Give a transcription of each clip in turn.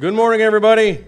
Good morning, everybody.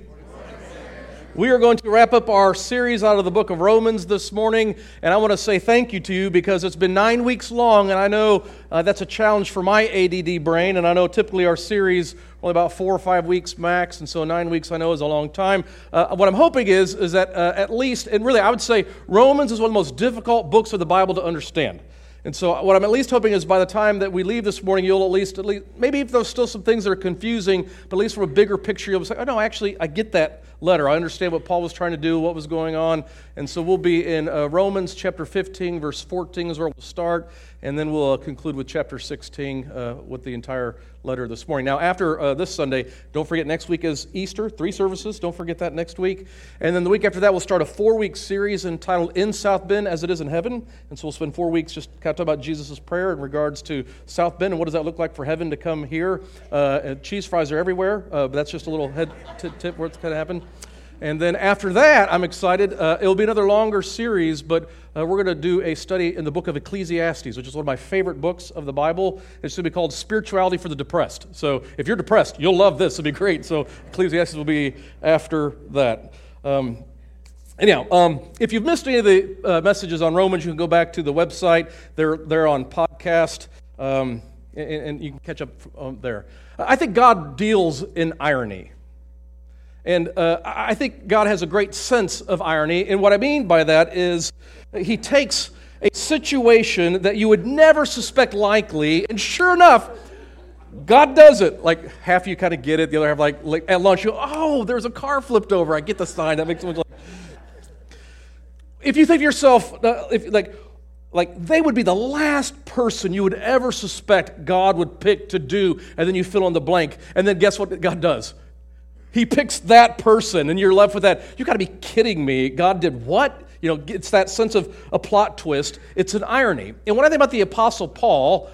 We are going to wrap up our series out of the book of Romans this morning, and I want to say thank you to you because it's been nine weeks long, and I know uh, that's a challenge for my ADD brain, and I know typically our series only about four or five weeks max, and so nine weeks I know is a long time. Uh, what I'm hoping is is that uh, at least, and really I would say Romans is one of the most difficult books of the Bible to understand. And so, what I'm at least hoping is by the time that we leave this morning, you'll at least, at least maybe if there's still some things that are confusing, but at least from a bigger picture, you'll say, oh, no, actually, I get that letter. I understand what Paul was trying to do, what was going on. And so, we'll be in uh, Romans chapter 15, verse 14 is where we'll start, and then we'll uh, conclude with chapter 16 uh, with the entire letter this morning. Now, after uh, this Sunday, don't forget next week is Easter, three services. Don't forget that next week. And then the week after that, we'll start a four week series entitled In South Bend as It Is in Heaven. And so we'll spend four weeks just kind of talking about Jesus' prayer in regards to South Bend and what does that look like for heaven to come here. Uh, cheese fries are everywhere, uh, but that's just a little head tip, tip where it's going to happen. And then after that, I'm excited. Uh, it'll be another longer series, but uh, we're going to do a study in the book of Ecclesiastes, which is one of my favorite books of the Bible. It's going to be called Spirituality for the Depressed. So if you're depressed, you'll love this. It'll be great. So Ecclesiastes will be after that. Um, Anyhow, um, if you've missed any of the uh, messages on Romans, you can go back to the website. They're, they're on podcast, um, and, and, you can catch up um, there. I think God deals in irony. And uh, I think God has a great sense of irony. And what I mean by that is he takes a situation that you would never suspect likely, and sure enough, God does it. Like half you kind of get it, the other half like, like at lunch, you go, oh, there's a car flipped over. I get the sign. That makes so much like. If you think to yourself, uh, if, like, like they would be the last person you would ever suspect God would pick to do, and then you fill in the blank, and then guess what God does? He picks that person, and you're left with that. You got to be kidding me. God did what? You know, it's that sense of a plot twist. It's an irony. And when I think about the Apostle Paul,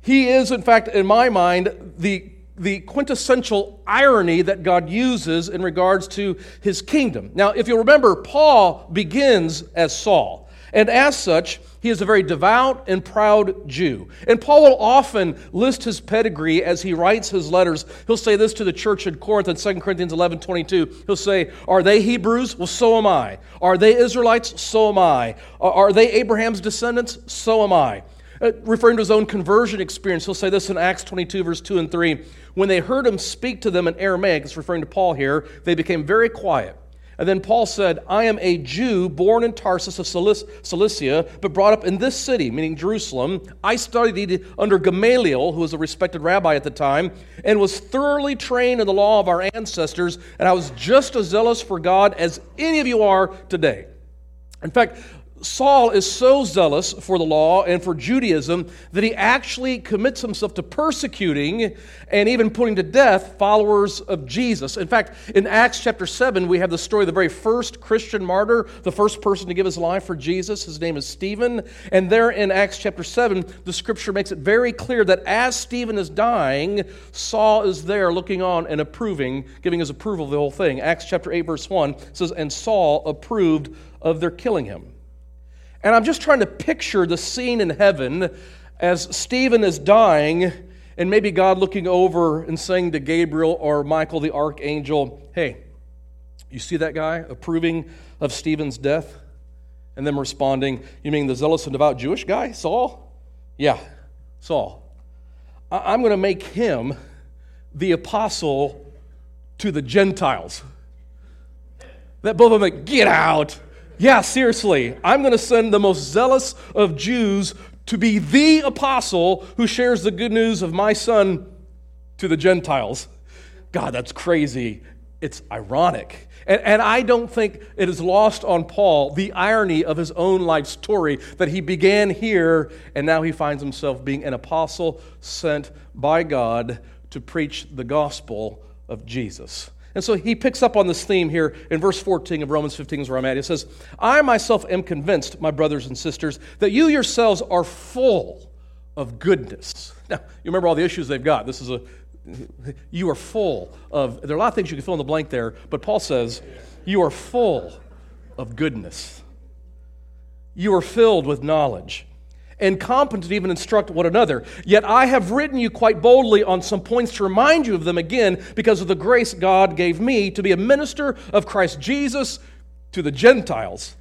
he is, in fact, in my mind, the the quintessential irony that God uses in regards to his kingdom. Now, if you remember, Paul begins as Saul. And as such, he is a very devout and proud Jew. And Paul will often list his pedigree as he writes his letters. He'll say this to the church in Corinth in 2 Corinthians 11 22. He'll say, Are they Hebrews? Well, so am I. Are they Israelites? So am I. Are they Abraham's descendants? So am I. Uh, referring to his own conversion experience, he'll say this in Acts 22, verse 2 and 3. When they heard him speak to them in Aramaic, it's referring to Paul here, they became very quiet. And then Paul said, I am a Jew born in Tarsus of Cilicia, but brought up in this city, meaning Jerusalem. I studied under Gamaliel, who was a respected rabbi at the time, and was thoroughly trained in the law of our ancestors, and I was just as zealous for God as any of you are today. In fact, Saul is so zealous for the law and for Judaism that he actually commits himself to persecuting and even putting to death followers of Jesus. In fact, in Acts chapter 7, we have the story of the very first Christian martyr, the first person to give his life for Jesus. His name is Stephen. And there in Acts chapter 7, the scripture makes it very clear that as Stephen is dying, Saul is there looking on and approving, giving his approval of the whole thing. Acts chapter 8, verse 1 says, And Saul approved of their killing him. And I'm just trying to picture the scene in heaven as Stephen is dying, and maybe God looking over and saying to Gabriel or Michael the archangel, Hey, you see that guy approving of Stephen's death? And them responding, You mean the zealous and devout Jewish guy, Saul? Yeah, Saul. I'm going to make him the apostle to the Gentiles. That both of them like, get out. Yeah, seriously, I'm going to send the most zealous of Jews to be the apostle who shares the good news of my son to the Gentiles. God, that's crazy. It's ironic. And, and, I don't think it is lost on Paul the irony of his own life story that he began here and now he finds himself being an apostle sent by God to preach the gospel of Jesus. And so he picks up on this theme here in verse 14 of Romans 15, is where I'm at. He says, I myself am convinced, my brothers and sisters, that you yourselves are full of goodness. Now, you remember all the issues they've got. This is a, you are full of, there are a lot of things you can fill in the blank there, but Paul says, you are full of goodness. You are filled with knowledge. And competent to even instruct one another. Yet I have written you quite boldly on some points to remind you of them again because of the grace God gave me to be a minister of Christ Jesus to the Gentiles.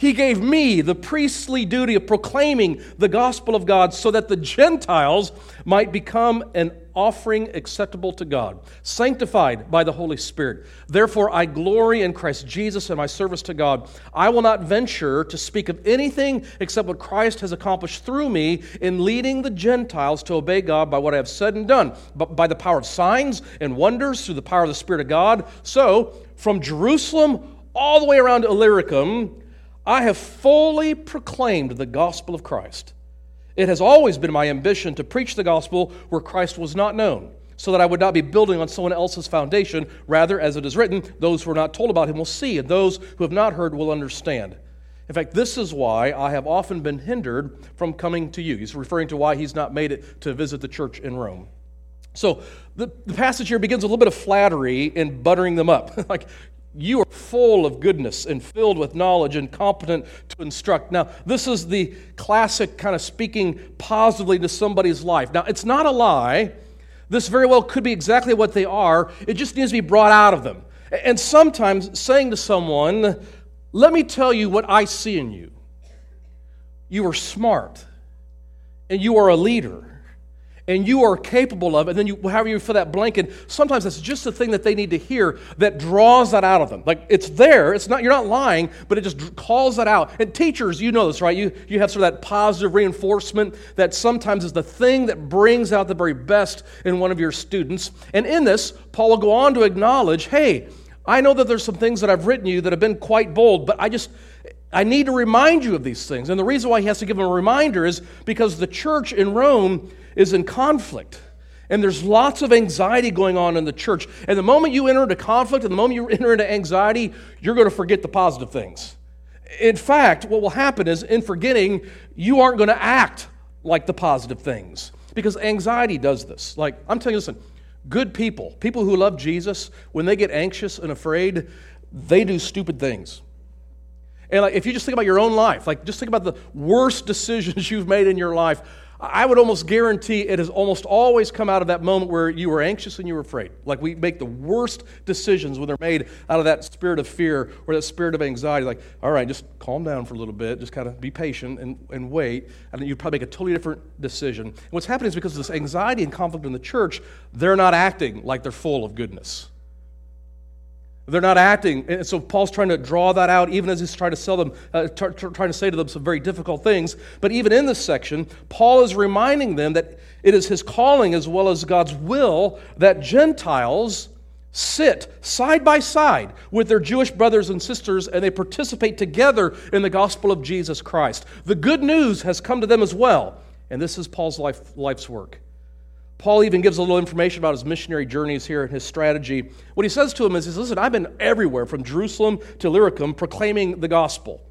He gave me the priestly duty of proclaiming the gospel of God so that the Gentiles might become an offering acceptable to God, sanctified by the Holy Spirit. Therefore, I glory in Christ Jesus and my service to God. I will not venture to speak of anything except what Christ has accomplished through me in leading the Gentiles to obey God by what I have said and done, but by the power of signs and wonders through the power of the Spirit of God. So, from Jerusalem all the way around Illyricum, I have fully proclaimed the gospel of Christ. It has always been my ambition to preach the gospel where Christ was not known, so that I would not be building on someone else's foundation. Rather, as it is written, those who are not told about him will see, and those who have not heard will understand. In fact, this is why I have often been hindered from coming to you. He's referring to why he's not made it to visit the church in Rome. So the, the passage here begins a little bit of flattery and buttering them up. like, you are full of goodness and filled with knowledge and competent to instruct. Now, this is the classic kind of speaking positively to somebody's life. Now, it's not a lie. This very well could be exactly what they are. It just needs to be brought out of them. And sometimes saying to someone, Let me tell you what I see in you. You are smart, and you are a leader and you are capable of and then you, however you fill that blank in, sometimes that's just the thing that they need to hear that draws that out of them. Like it's there, it's not, you're not lying, but it just calls that out. And teachers, you know this, right? You, you have sort of that positive reinforcement that sometimes is the thing that brings out the very best in one of your students. And in this, Paul will go on to acknowledge, hey, I know that there's some things that I've written you that have been quite bold, but I just, I need to remind you of these things. And the reason why he has to give them a reminder is because the church in Rome is in conflict. And there's lots of anxiety going on in the church. And the moment you enter into conflict and the moment you enter into anxiety, you're going to forget the positive things. In fact, what will happen is in forgetting, you aren't going to act like the positive things because anxiety does this. Like, I'm telling you, listen, good people, people who love Jesus, when they get anxious and afraid, they do stupid things. And like, if you just think about your own life, like just think about the worst decisions you've made in your life, I would almost guarantee it has almost always come out of that moment where you were anxious and you were afraid. Like we make the worst decisions when they're made out of that spirit of fear or that spirit of anxiety. Like, all right, just calm down for a little bit, just kind of be patient and, and wait, and then you'd probably make a totally different decision. And what's happening is because of this anxiety and conflict in the church, they're not acting like they're full of goodness. They're not acting. And so Paul's trying to draw that out, even as he's trying to sell them, uh, t- t- trying to say to them some very difficult things. But even in this section, Paul is reminding them that it is his calling as well as God's will that Gentiles sit side by side with their Jewish brothers and sisters and they participate together in the gospel of Jesus Christ. The good news has come to them as well. And this is Paul's life, life's work. Paul even gives a little information about his missionary journeys here and his strategy. What he says to him is, he says, Listen, I've been everywhere from Jerusalem to Illyricum proclaiming the gospel.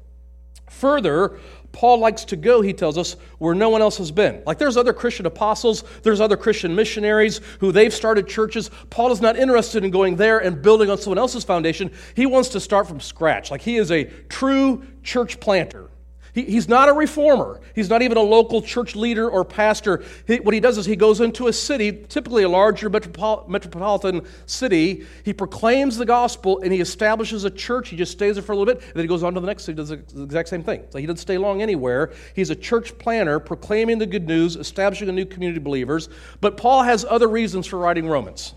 Further, Paul likes to go, he tells us, where no one else has been. Like there's other Christian apostles, there's other Christian missionaries who they've started churches. Paul is not interested in going there and building on someone else's foundation. He wants to start from scratch. Like he is a true church planter. He, he's not a reformer. He's not even a local church leader or pastor. He, what he does is he goes into a city, typically a larger metropolitan city. He proclaims the gospel and he establishes a church. He just stays there for a little bit, and then he goes on to the next city, does the exact same thing. So he doesn't stay long anywhere. He's a church planner, proclaiming the good news, establishing a new community of believers. But Paul has other reasons for writing Romans.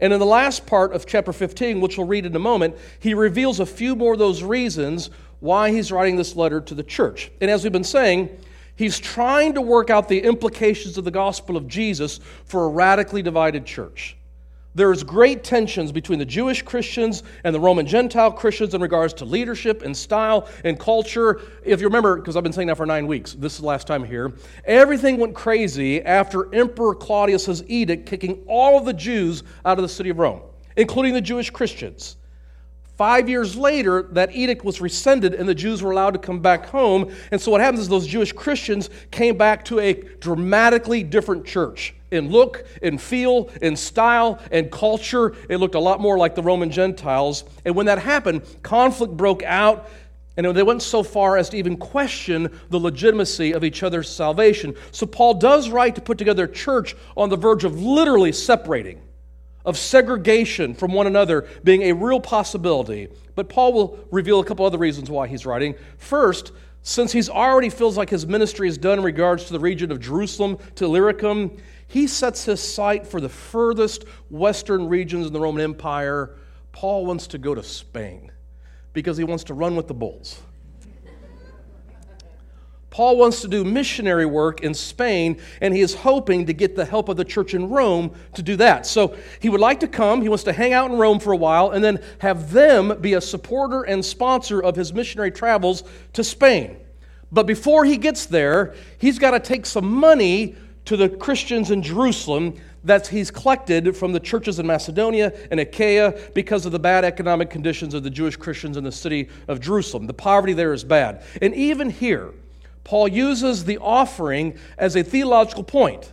And in the last part of chapter 15, which we'll read in a moment, he reveals a few more of those reasons why he's writing this letter to the church. And as we've been saying, he's trying to work out the implications of the gospel of Jesus for a radically divided church. There's great tensions between the Jewish Christians and the Roman Gentile Christians in regards to leadership and style and culture. If you remember, because I've been saying that for nine weeks, this is the last time here, everything went crazy after Emperor Claudius's edict kicking all of the Jews out of the city of Rome, including the Jewish Christians. Five years later, that edict was rescinded and the Jews were allowed to come back home. And so what happens is those Jewish Christians came back to a dramatically different church. In look, in feel, in style, and culture, it looked a lot more like the Roman Gentiles. And when that happened, conflict broke out And they went so far as to even question the legitimacy of each other's salvation. So Paul does write to put together a church on the verge of literally separating, of segregation from one another being a real possibility. But Paul will reveal a couple other reasons why he's writing. First, since he's already feels like his ministry is done in regards to the region of Jerusalem to Illyricum, he sets his sight for the furthest western regions in the Roman Empire. Paul wants to go to Spain because he wants to run with the bulls. Paul wants to do missionary work in Spain, and he is hoping to get the help of the church in Rome to do that. So he would like to come, he wants to hang out in Rome for a while, and then have them be a supporter and sponsor of his missionary travels to Spain. But before he gets there, he's got to take some money to the Christians in Jerusalem that he's collected from the churches in Macedonia and Achaia because of the bad economic conditions of the Jewish Christians in the city of Jerusalem. The poverty there is bad. And even here, Paul uses the offering as a theological point.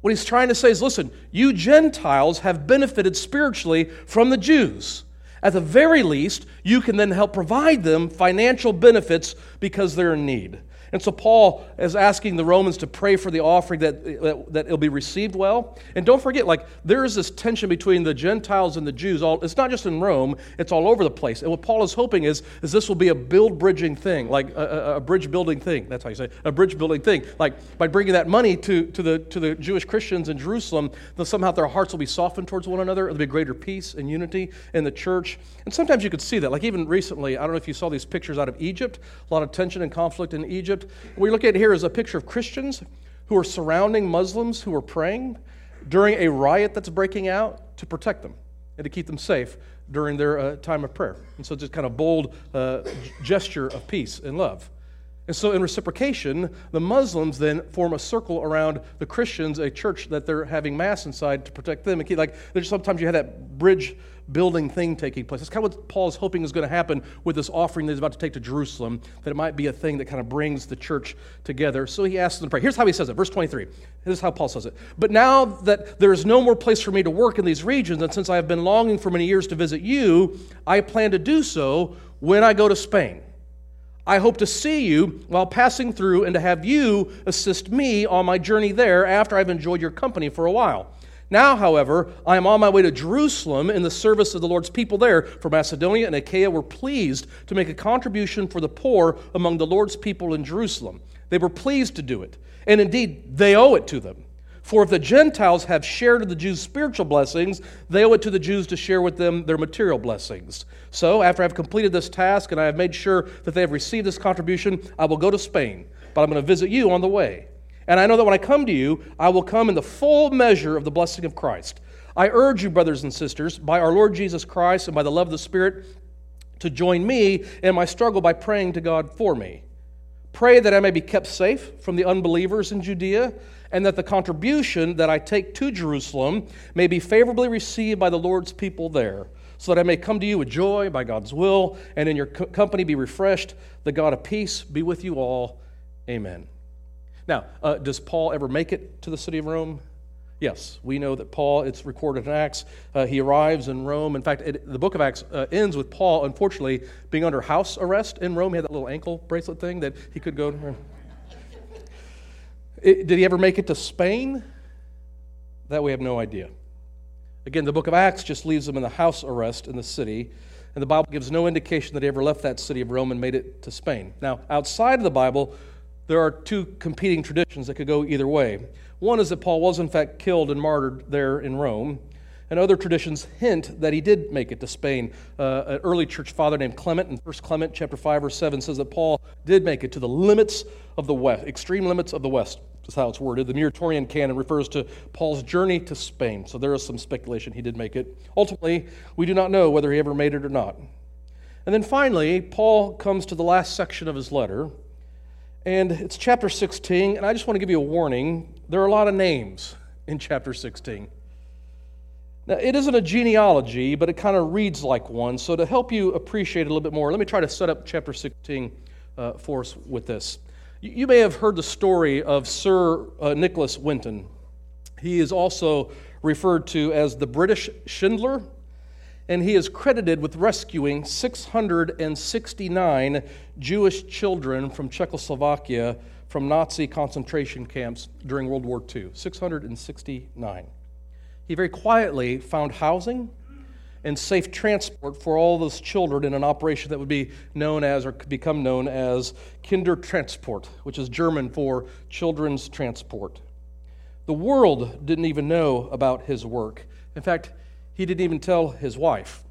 What he's trying to say is listen, you Gentiles have benefited spiritually from the Jews. At the very least, you can then help provide them financial benefits because they're in need. And so Paul is asking the Romans to pray for the offering that, that, that, it'll be received well. And don't forget, like, there is this tension between the Gentiles and the Jews. All, it's not just in Rome, it's all over the place. And what Paul is hoping is, is this will be a build bridging thing, like a, a, bridge building thing. That's how you say it, a bridge building thing. Like, by bringing that money to, to, the, to the Jewish Christians in Jerusalem, then somehow their hearts will be softened towards one another. There'll be greater peace and unity in the church. And sometimes you could see that. Like, even recently, I don't know if you saw these pictures out of Egypt, a lot of tension and conflict in Egypt. What you look at here is a picture of Christians who are surrounding Muslims who are praying during a riot that's breaking out to protect them and to keep them safe during their uh, time of prayer. And so, just kind of bold uh, gesture of peace and love. And so, in reciprocation, the Muslims then form a circle around the Christians, a church that they're having mass inside to protect them. And keep, like, there's sometimes you have that bridge building thing taking place. That's kind of what Paul is hoping is going to happen with this offering that he's about to take to Jerusalem, that it might be a thing that kind of brings the church together. So he asks them to pray. Here's how he says it, verse 23. This is how Paul says it. But now that there is no more place for me to work in these regions, and since I have been longing for many years to visit you, I plan to do so when I go to Spain. I hope to see you while passing through and to have you assist me on my journey there after I've enjoyed your company for a while. Now, however, I am on my way to Jerusalem in the service of the Lord's people there, for Macedonia and Achaia were pleased to make a contribution for the poor among the Lord's people in Jerusalem. They were pleased to do it, and indeed, they owe it to them. For if the Gentiles have shared the Jews' spiritual blessings, they owe it to the Jews to share with them their material blessings. So, after I've completed this task and I have made sure that they have received this contribution, I will go to Spain, but I'm going to visit you on the way. And I know that when I come to you, I will come in the full measure of the blessing of Christ. I urge you, brothers and sisters, by our Lord Jesus Christ and by the love of the Spirit, to join me in my struggle by praying to God for me. Pray that I may be kept safe from the unbelievers in Judea, and that the contribution that I take to Jerusalem may be favorably received by the Lord's people there, so that I may come to you with joy by God's will, and in your company be refreshed. The God of peace be with you all. Amen. Now, uh, does Paul ever make it to the city of Rome? Yes, we know that Paul, it's recorded in Acts, uh, he arrives in Rome. In fact, it, the book of Acts uh, ends with Paul, unfortunately, being under house arrest in Rome. He had that little ankle bracelet thing that he could go. It, did he ever make it to Spain? That we have no idea. Again, the book of Acts just leaves him in the house arrest in the city, and the Bible gives no indication that he ever left that city of Rome and made it to Spain. Now, outside of the Bible, there are two competing traditions that could go either way. One is that Paul was, in fact, killed and martyred there in Rome. And other traditions hint that he did make it to Spain. Uh, an early church father named Clement in 1 Clement chapter 5 or 7 says that Paul did make it to the limits of the west, extreme limits of the west. That's how it's worded. The Muratorian canon refers to Paul's journey to Spain. So there is some speculation he did make it. Ultimately, we do not know whether he ever made it or not. And then finally, Paul comes to the last section of his letter, and it's chapter 16, and I just want to give you a warning. There are a lot of names in chapter 16. Now, it isn't a genealogy, but it kind of reads like one. So, to help you appreciate it a little bit more, let me try to set up chapter 16 uh, for us with this. You, you, may have heard the story of Sir uh, Nicholas Winton. He is also referred to as the British Schindler. And he is credited with rescuing 669 Jewish children from Czechoslovakia from Nazi concentration camps during World War II. 669. He very quietly found housing and safe transport for all those children in an operation that would be known as or become known as Kindertransport, which is German for children's transport. The world didn't even know about his work. In fact, he didn't even tell his wife,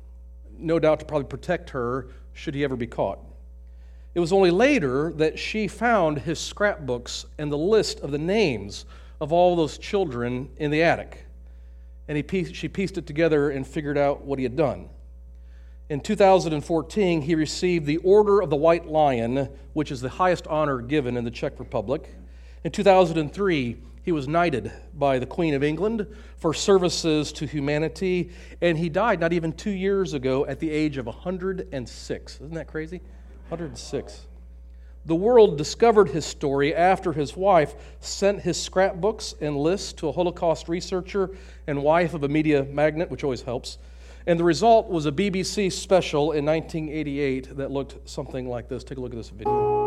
no doubt to probably protect her should he ever be caught. It was only later that she found his scrapbooks and the list of the names of all those children in the attic. And he pieced, she pieced it together and figured out what he had done. In 2014, he received the Order of the White Lion, which is the highest honor given in the Czech Republic. In 2003, he was knighted by the Queen of England for services to humanity, and he died not even two years ago at the age of 106. Isn't that crazy? 106. The world discovered his story after his wife sent his scrapbooks and lists to a Holocaust researcher and wife of a media magnate, which always helps. And the result was a BBC special in 1988 that looked something like this. Take a look at this video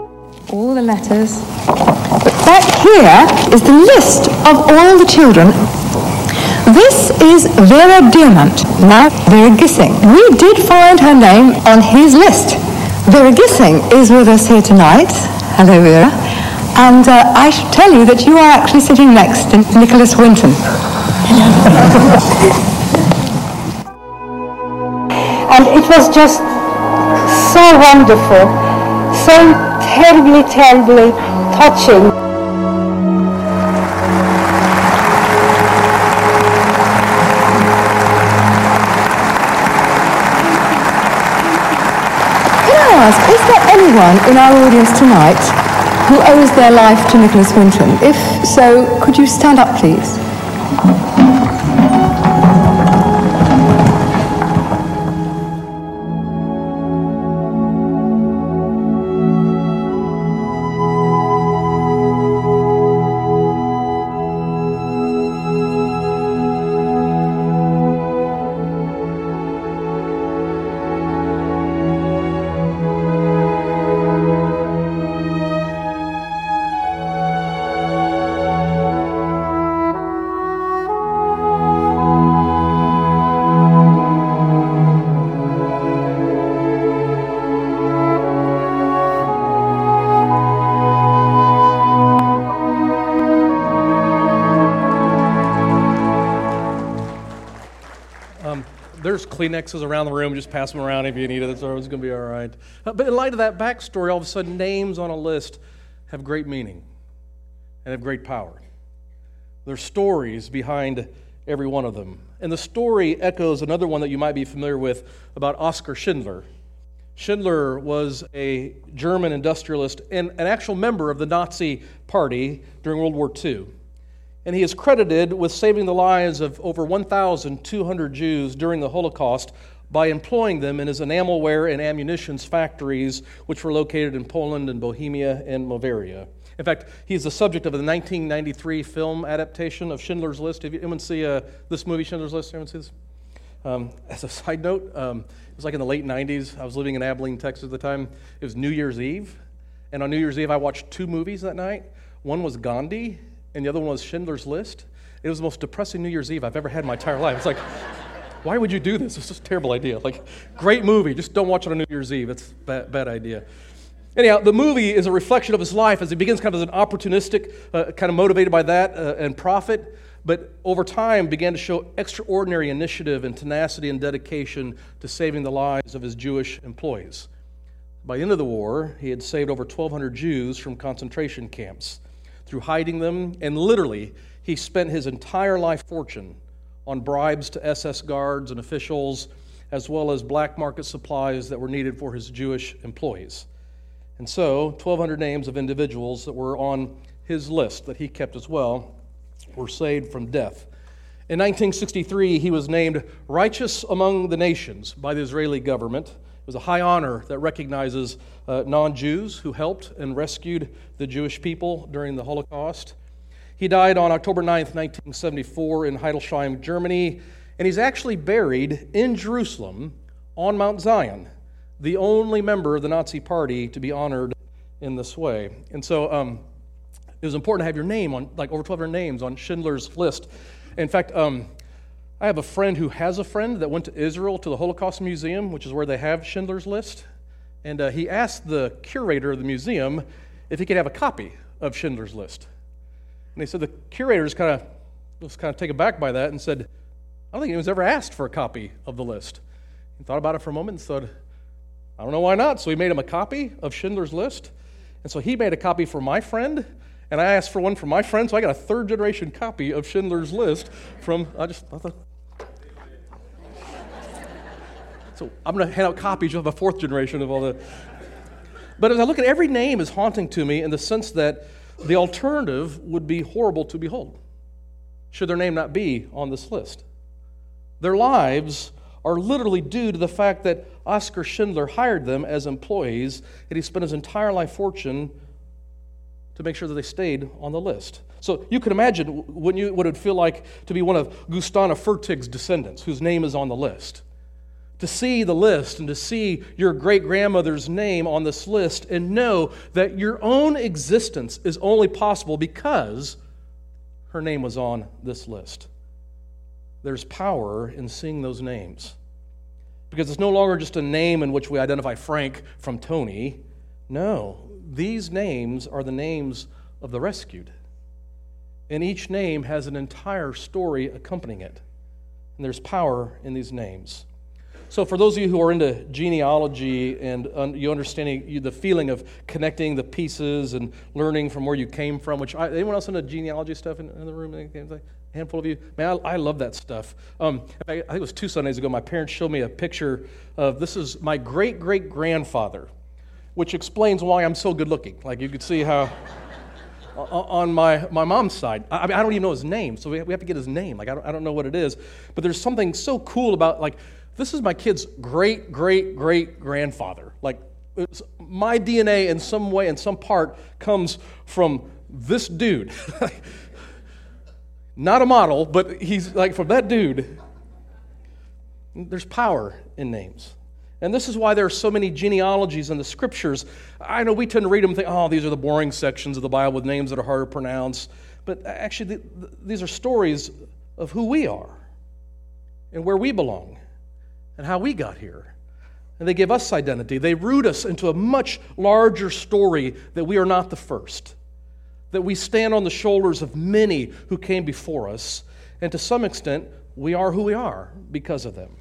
all the letters. Back here is the list of all the children. This is Vera Diamant, now Vera Gissing. We did find her name on his list. Vera Gissing is with us here tonight. Hello, Vera. And uh, I should tell you that you are actually sitting next to Nicholas Winton. and it was just so wonderful, so terribly, terribly touching. Ask, is there anyone in our audience tonight who owes their life to Nicholas Winton? If so, could you stand up, please? Kleenexes around the room. Just pass them around if you need it. It's always going to be all right. Uh, but in light of that backstory, all of a sudden, names on a list have great meaning and have great power. There's stories behind every one of them. And the story echoes another one that you might be familiar with about Oskar Schindler. Schindler was a German industrialist and an actual member of the Nazi Party during World War II and he is credited with saving the lives of over 1,200 Jews during the Holocaust by employing them in his enamelware and ammunitions factories, which were located in Poland and Bohemia and Moravia. In fact, he's the subject of a 1993 film adaptation of Schindler's List. Have you, anyone see uh, this movie, Schindler's List? Anyone see this? Um, as a side note, um, it was like in the late 90s. I was living in Abilene, Texas at the time. It was New Year's Eve. And on New Year's Eve, I watched two movies that night. One was Gandhi, and the other one was Schindler's List. It was the most depressing New Year's Eve I've ever had in my entire life. It's like, why would you do this? It's just a terrible idea. Like, great movie, just don't watch it on New Year's Eve. It's a bad, bad idea. Anyhow, the movie is a reflection of his life as he begins kind of as an opportunistic, uh, kind of motivated by that uh, and profit, but over time began to show extraordinary initiative and tenacity and dedication to saving the lives of his Jewish employees. By the end of the war, he had saved over 1,200 Jews from concentration camps through hiding them, and literally, he spent his entire life fortune on bribes to SS guards and officials, as well as black market supplies that were needed for his Jewish employees. And so, 1,200 names of individuals that were on his list that he kept as well were saved from death. In 1963, he was named Righteous Among the Nations by the Israeli government. It was a high honor that recognizes uh, non Jews who helped and rescued the Jewish people during the Holocaust. He died on October 9th, 1974, in Hildesheim, Germany, And he's actually buried in Jerusalem on Mount Zion, the only member of the Nazi party to be honored in this way. And so um, it was important to have your name on, like over 1,200 names on Schindler's list. In fact, um, I have a friend who has a friend that went to Israel to the Holocaust Museum, which is where they have Schindler's List. And uh, he asked the curator of the museum if he could have a copy of Schindler's List. And he said the curator was kind of taken back by that and said, I don't think anyone's ever asked for a copy of the list. He thought about it for a moment and said, I don't know why not. So he made him a copy of Schindler's List. And so he made a copy for my friend, and I asked for one for my friend, so I got a third generation copy of Schindler's List from, I just, I thought, so I'm going to hand out copies of a fourth generation of all the. But as I look at every name is haunting to me in the sense that the alternative would be horrible to behold, should their name not be on this list. Their lives are literally due to the fact that Oskar Schindler hired them as employees and he spent his entire life fortune to make sure that they stayed on the list. So you can imagine what, you, what it would feel like to be one of Gustana Fertig's descendants whose name is on the list to see the list and to see your great grandmother's name on this list and know that your own existence is only possible because her name was on this list. There's power in seeing those names because it's no longer just a name in which we identify Frank from Tony. No, these names are the names of the rescued. And each name has an entire story accompanying it. And there's power in these names. So, for those of you who are into genealogy and un, you understanding you, the feeling of connecting the pieces and learning from where you came from, which I, anyone else into genealogy stuff in, in the room? A handful of you? Man, I, I love that stuff. Um, I, I, think it was two Sundays ago, my parents showed me a picture of this is my great great grandfather, which explains why I'm so good looking. Like, you could see how. on my, my mom's side. I, mean, I don't even know his name, so we have, we have to get his name. Like, I don't, I don't know what it is. But there's something so cool about, like, this is my kid's great, great, great grandfather. Like, my DNA in some way, in some part, comes from this dude. Not a model, but he's like from that dude. There's power in names. And this is why there are so many genealogies in the scriptures. I know we tend to read them and think, oh, these are the boring sections of the Bible with names that are hard to pronounce. But uh, actually, these are stories of who we are and where we belong and how we got here. And they give us identity. They root us into a much larger story that we are not the first, that we stand on the shoulders of many who came before us, and to some extent, we are who we are because of them.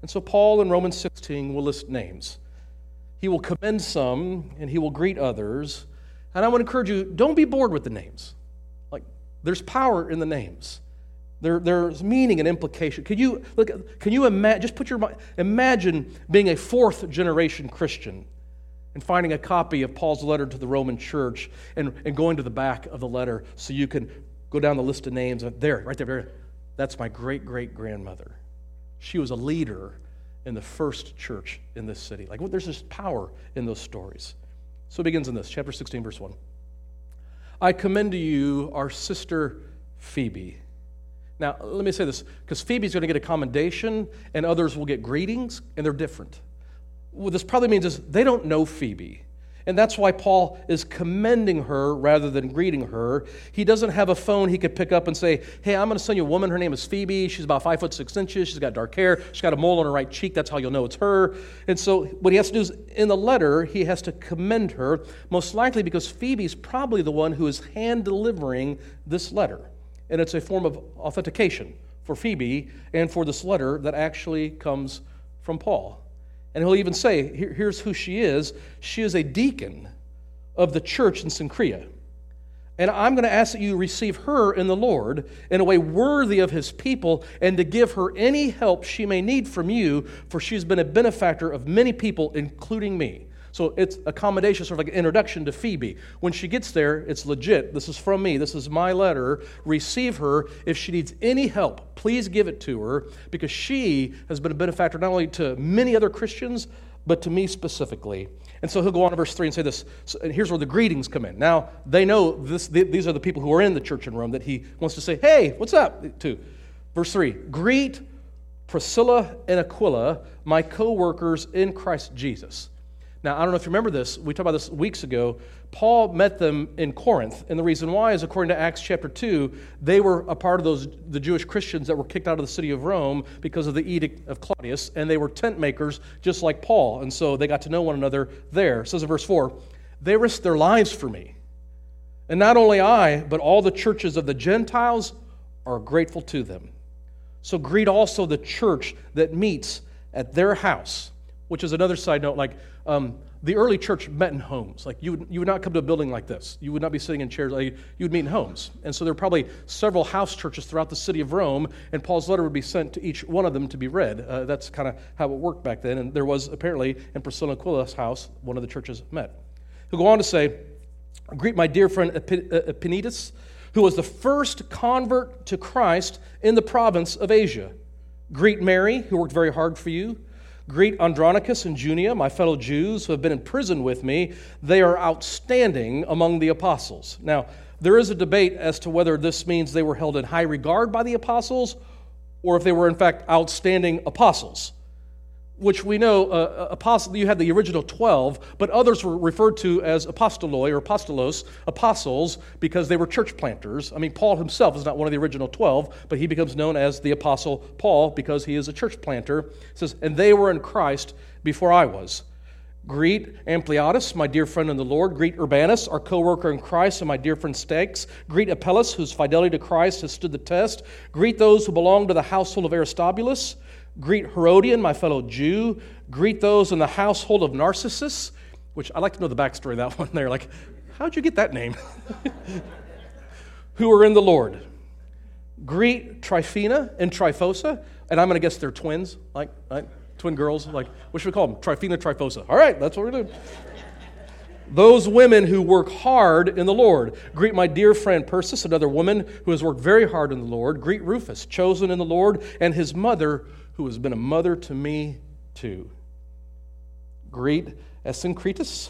And so, Paul in Romans 16 will list names. He will commend some and he will greet others. And I want to encourage you don't be bored with the names. Like, there's power in the names. There, there's meaning and implication. Can you look? Can you imagine? Just put your imagine being a fourth generation Christian and finding a copy of Paul's letter to the Roman church and, and going to the back of the letter so you can go down the list of names. There, right there, there. That's my great great grandmother. She was a leader in the first church in this city. Like, there's this power in those stories. So it begins in this, chapter 16, verse 1. I commend to you our sister Phoebe now, let me say this because Phoebe's going to get a commendation and others will get greetings, and they're different. What this probably means is they don't know Phoebe. And that's why Paul is commending her rather than greeting her. He doesn't have a phone he could pick up and say, Hey, I'm going to send you a woman. Her name is Phoebe. She's about five foot six inches. She's got dark hair. She's got a mole on her right cheek. That's how you'll know it's her. And so, what he has to do is, in the letter, he has to commend her, most likely because Phoebe's probably the one who is hand delivering this letter and it's a form of authentication for Phoebe and for this letter that actually comes from Paul. And he'll even say, Here, here's who she is. She is a deacon of the church in Cenchrea. And I'm going to ask that you receive her in the Lord in a way worthy of his people and to give her any help she may need from you, for she's been a benefactor of many people, including me. So it's a commendation, sort of like an introduction to Phoebe. When she gets there, it's legit. This is from me. This is my letter. Receive her. If she needs any help, please give it to her because she has been a benefactor not only to many other Christians, but to me specifically. And so he'll go on to verse 3 and say this. So, and here's where the greetings come in. Now, they know this, these are the people who are in the church in Rome that he wants to say, hey, what's up to. Verse 3 Greet Priscilla and Aquila, my co workers in Christ Jesus. Now, I don't know if you remember this. We talked about this weeks ago. Paul met them in Corinth, and the reason why is according to Acts chapter 2, they were a part of those the Jewish Christians that were kicked out of the city of Rome because of the edict of Claudius, and they were tent makers just like Paul, and so they got to know one another there. It says in verse 4, they risked their lives for me. And not only I, but all the churches of the Gentiles are grateful to them. So greet also the church that meets at their house, which is another side note. Like um, the early church met in homes. Like you would, you would not come to a building like this. You would not be sitting in chairs. Like, you would meet in homes. And so there were probably several house churches throughout the city of Rome, and Paul's letter would be sent to each one of them to be read. Uh, that's kind of how it worked back then. And there was apparently in Priscilla and Aquila's house, one of the churches met. He'll go on to say, Greet my dear friend Epaenetus who was the first convert to Christ in the province of Asia. Greet Mary, who worked very hard for you. Greet Andronicus and Junia, my fellow Jews who have been in prison with me. They are outstanding among the apostles. Now, there is a debate as to whether this means they were held in high regard by the apostles or if they were, in fact, outstanding apostles which we know uh, uh, apostle, you had the original 12, but others were referred to as apostoloi or apostolos, apostles, because they were church planters. I mean, Paul himself is not one of the original 12, but he becomes known as the apostle Paul because he is a church planter. It says, and they were in Christ before I was. Greet Ampliatus, my dear friend in the Lord. Greet Urbanus, our co worker in Christ, and my dear friend Stachys. Greet Apelles, whose fidelity to Christ has stood the test. Greet those who belong to the household of Aristobulus. Greet Herodion, my fellow Jew. Greet those in the household of Narcissus, which I like to know the backstory of that one there. Like, how'd you get that name? Who are in the Lord. Greet Tryphena and Tryphosa, and I'm going to guess they're twins, like, like twin girls. Like, what should we call them? Tryphena, Tryphosa. All right, that's what we're doing. Those women who work hard in the Lord. Greet my dear friend Persis, another woman who has worked very hard in the Lord. Greet Rufus, chosen in the Lord, and his mother, who has been a mother to me too. Greet Asyncritus,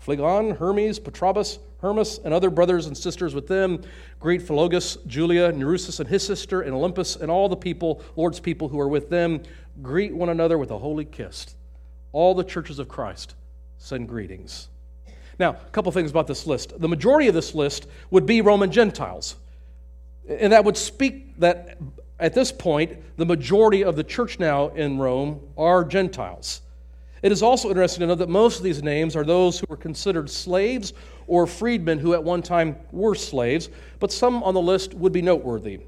Phlegon, Hermes, Patrobas, Hermas, and other brothers and sisters with them. Greet Philogus, Julia, Nereus and his sister, and Olympas, and all the people, Lord's people who are with them. Greet one another with a holy kiss. All the churches of Christ send greetings. Now, a couple things about this list. The majority of this list would be Roman Gentiles. And that would speak that at this point, the majority of the church now in Rome are Gentiles. It is also interesting to note that most of these names are those who were considered slaves or freedmen who at one time were slaves, but some on the list would be noteworthy.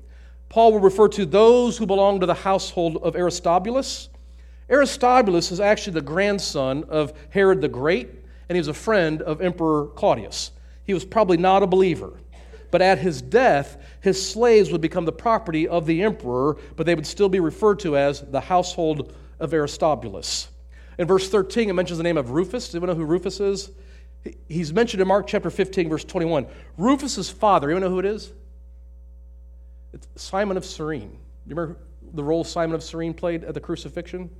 Paul will refer to those who belong to the household of Aristobulus. Aristobulus is actually the grandson of Herod the Great, and he was a friend of Emperor Claudius. He was probably not a believer. But at his death, his slaves would become the property of the emperor, but they would still be referred to as the household of Aristobulus. In verse 13, it mentions the name of Rufus. Do you know who Rufus is? He's mentioned in Mark chapter 15, verse 21. Rufus's father, you know who it is? It's Simon of Cyrene. You remember the role Simon of Cyrene played at the crucifixion?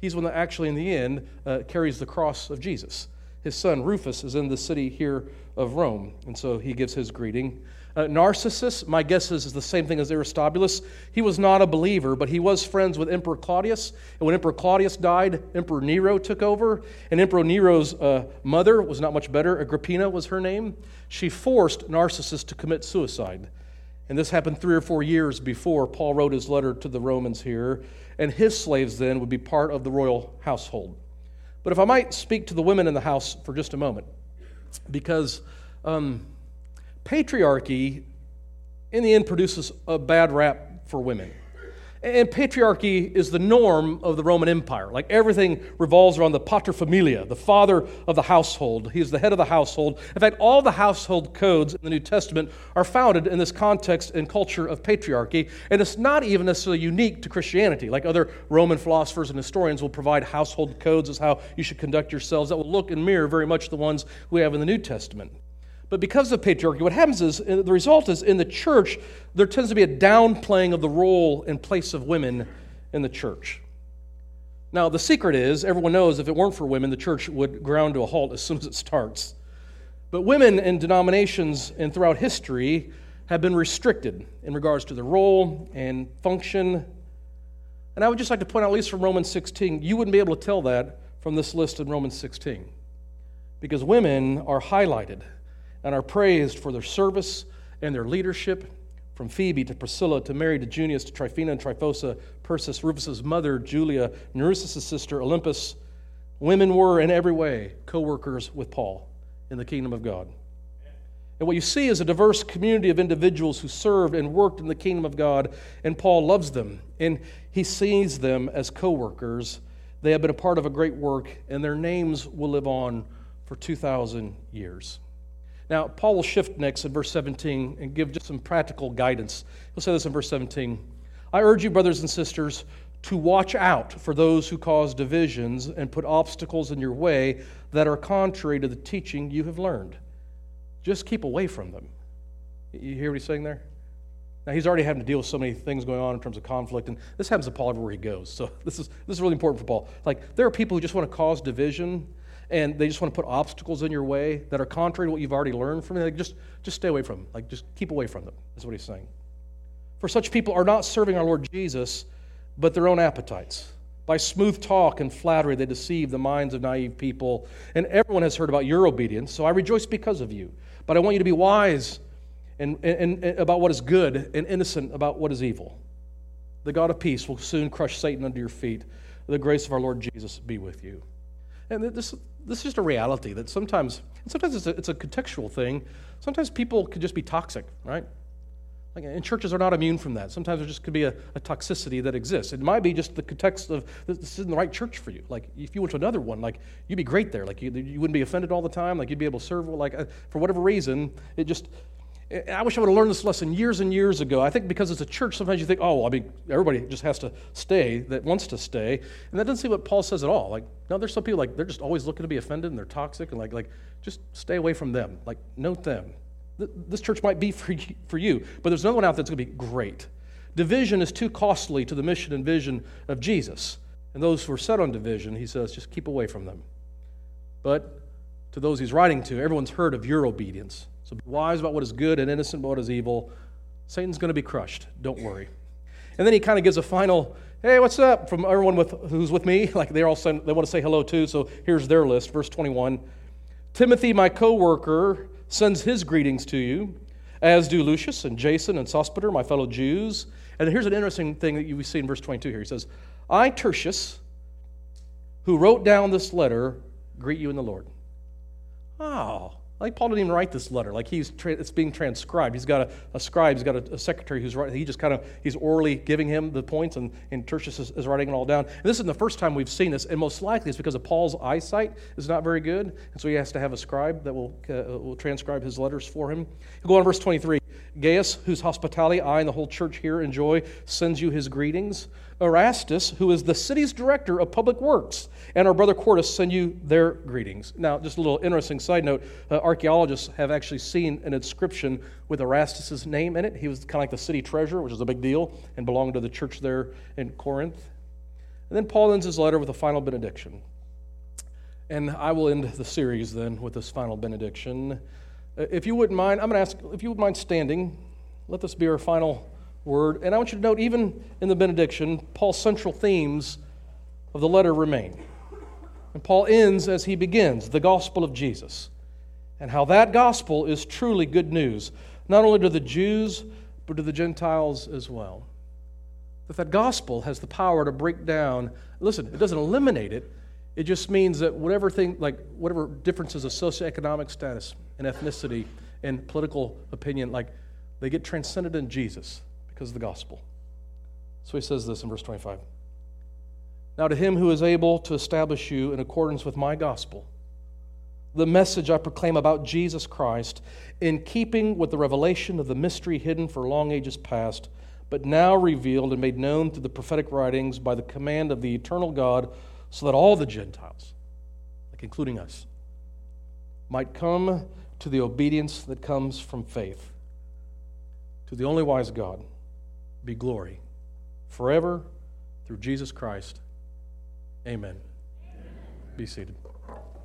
He's one that actually, in the end, uh, carries the cross of Jesus. His son Rufus is in the city here of Rome, and so he gives his greeting. Uh, Narcissus, my guess is, is the same thing as Aristobulus. He was not a believer, but he was friends with Emperor Claudius. And when Emperor Claudius died, Emperor Nero took over. And Emperor Nero's uh, mother was not much better. Agrippina was her name. She forced Narcissus to commit suicide. And this happened three or four years before Paul wrote his letter to the Romans here. And his slaves then would be part of the royal household. But if I might speak to the women in the house for just a moment, because um, patriarchy, in the end, produces a bad rap for women. And patriarchy is the norm of the Roman Empire. Like everything revolves around the paterfamilia, the father of the household. He is the head of the household. In fact, all the household codes in the New Testament are founded in this context and culture of patriarchy. And it's not even necessarily unique to Christianity. Like other Roman philosophers and historians will provide household codes as how you should conduct yourselves that will look and mirror very much the ones we have in the New Testament. But because of patriarchy, what happens is uh, the result is in the church, there tends to be a downplaying of the role and place of women in the church. Now, the secret is everyone knows if it weren't for women, the church would ground to a halt as soon as it starts. But women in denominations and throughout history have been restricted in regards to their role and function. And I would just like to point out, at least from Romans 16, you wouldn't be able to tell that from this list in Romans 16. Because women are highlighted and are praised for their service and their leadership, from Phoebe to Priscilla to Mary to Junius to Tryphena and Tryphosa, Persis, Rufus's mother, Julia, Nereus' sister, Olympas, Women were in every way co workers with Paul in the kingdom of God. And what you see is a diverse community of individuals who served and worked in the kingdom of God, and Paul loves them, and he sees them as co workers. They have been a part of a great work, and their names will live on for 2,000 years. Now, Paul will shift next in verse 17 and give just some practical guidance. He'll say this in verse 17 I urge you, brothers and sisters, to watch out for those who cause divisions and put obstacles in your way that are contrary to the teaching you have learned. Just keep away from them. You hear what he's saying there? Now, he's already having to deal with so many things going on in terms of conflict, and this happens to Paul everywhere he goes. So, this is, this is really important for Paul. Like, there are people who just want to cause division, and they just want to put obstacles in your way that are contrary to what you've already learned from them. Like, just, just stay away from them. Like, just keep away from them, is what he's saying. For such people are not serving our Lord Jesus, but their own appetites. By smooth talk and flattery, they deceive the minds of naive people. And everyone has heard about your obedience, so I rejoice because of you. But I want you to be wise and, and, and, about what is good and innocent about what is evil. The God of peace will soon crush Satan under your feet. The grace of our Lord Jesus be with you. And this, this is just a reality that sometimes, sometimes it's a, it's a contextual thing. Sometimes people could just be toxic, right? Like, and churches are not immune from that. Sometimes there just could be a, a, toxicity that exists. It might be just the context of this isn't the right church for you. Like, if you went to another one, like, you'd be great there. Like, you, you wouldn't be offended all the time. Like, you'd be able to serve. Like, uh, for whatever reason, it just. I wish I would have learned this lesson years and years ago. I think because it's a church, sometimes you think, oh, well, I mean, everybody just has to stay that wants to stay. And that doesn't seem what Paul says at all. Like, no, there's some people, like, they're just always looking to be offended and they're toxic and, like, like just stay away from them. Like, note them. This church might be for you, for you, but there's another one out there that's going to be great. Division is too costly to the mission and vision of Jesus. And those who are set on division, he says, just keep away from them. But to those he's writing to, everyone's heard of your obedience. So be wise about what is good and innocent about what is evil. Satan's going to be crushed. Don't worry. And then he kind of gives a final, hey, what's up, from everyone with, who's with me. Like they're all saying, they want to say hello too. So here's their list. Verse 21 Timothy, my co worker, sends his greetings to you, as do Lucius and Jason and Sosipater, my fellow Jews. And here's an interesting thing that you see in verse 22 here. He says, I, Tertius, who wrote down this letter, greet you in the Lord. Oh, like Paul didn't even write this letter. Like he's tra- it's being transcribed. He's got a, a scribe. He's got a, a, secretary who's writing. He just kind of he's orally giving him the points, and, and Tertius is, is, writing it all down. And this isn't the first time we've seen this, and most likely it's because of Paul's eyesight is not very good, and so he has to have a scribe that will uh, will transcribe his letters for him. He'll go on verse twenty three. Gaius, whose hospitality I and the whole church here enjoy, sends you his greetings. Erastus, who is the city's director of public works, and our brother Quartus send you their greetings. Now, just a little interesting side note uh, archaeologists have actually seen an inscription with Erastus's name in it. He was kind of like the city treasurer, which is a big deal, and belonged to the church there in Corinth. And then Paul ends his letter with a final benediction. And I will end the series then with this final benediction. Uh, if you wouldn't mind, I'm going to ask if you would mind standing. Let this be our final word. And I want you to note, even in the benediction, Paul's central themes of the letter remain. And Paul ends as he begins the gospel of Jesus and how that gospel is truly good news, not only to the Jews, but to the Gentiles as well. That that gospel has the power to break down, listen, it doesn't eliminate it, it just means that whatever thing, like whatever differences of socioeconomic status and ethnicity and political opinion, like they get transcended in Jesus because of the gospel. So he says this in verse 25. Now, to him who is able to establish you in accordance with my gospel, the message I proclaim about Jesus Christ, in keeping with the revelation of the mystery hidden for long ages past, but now revealed and made known through the prophetic writings by the command of the eternal God, so that all the Gentiles, like including us, might come to the obedience that comes from faith. To the only wise God be glory forever through Jesus Christ. Amen. Amen. Be seated.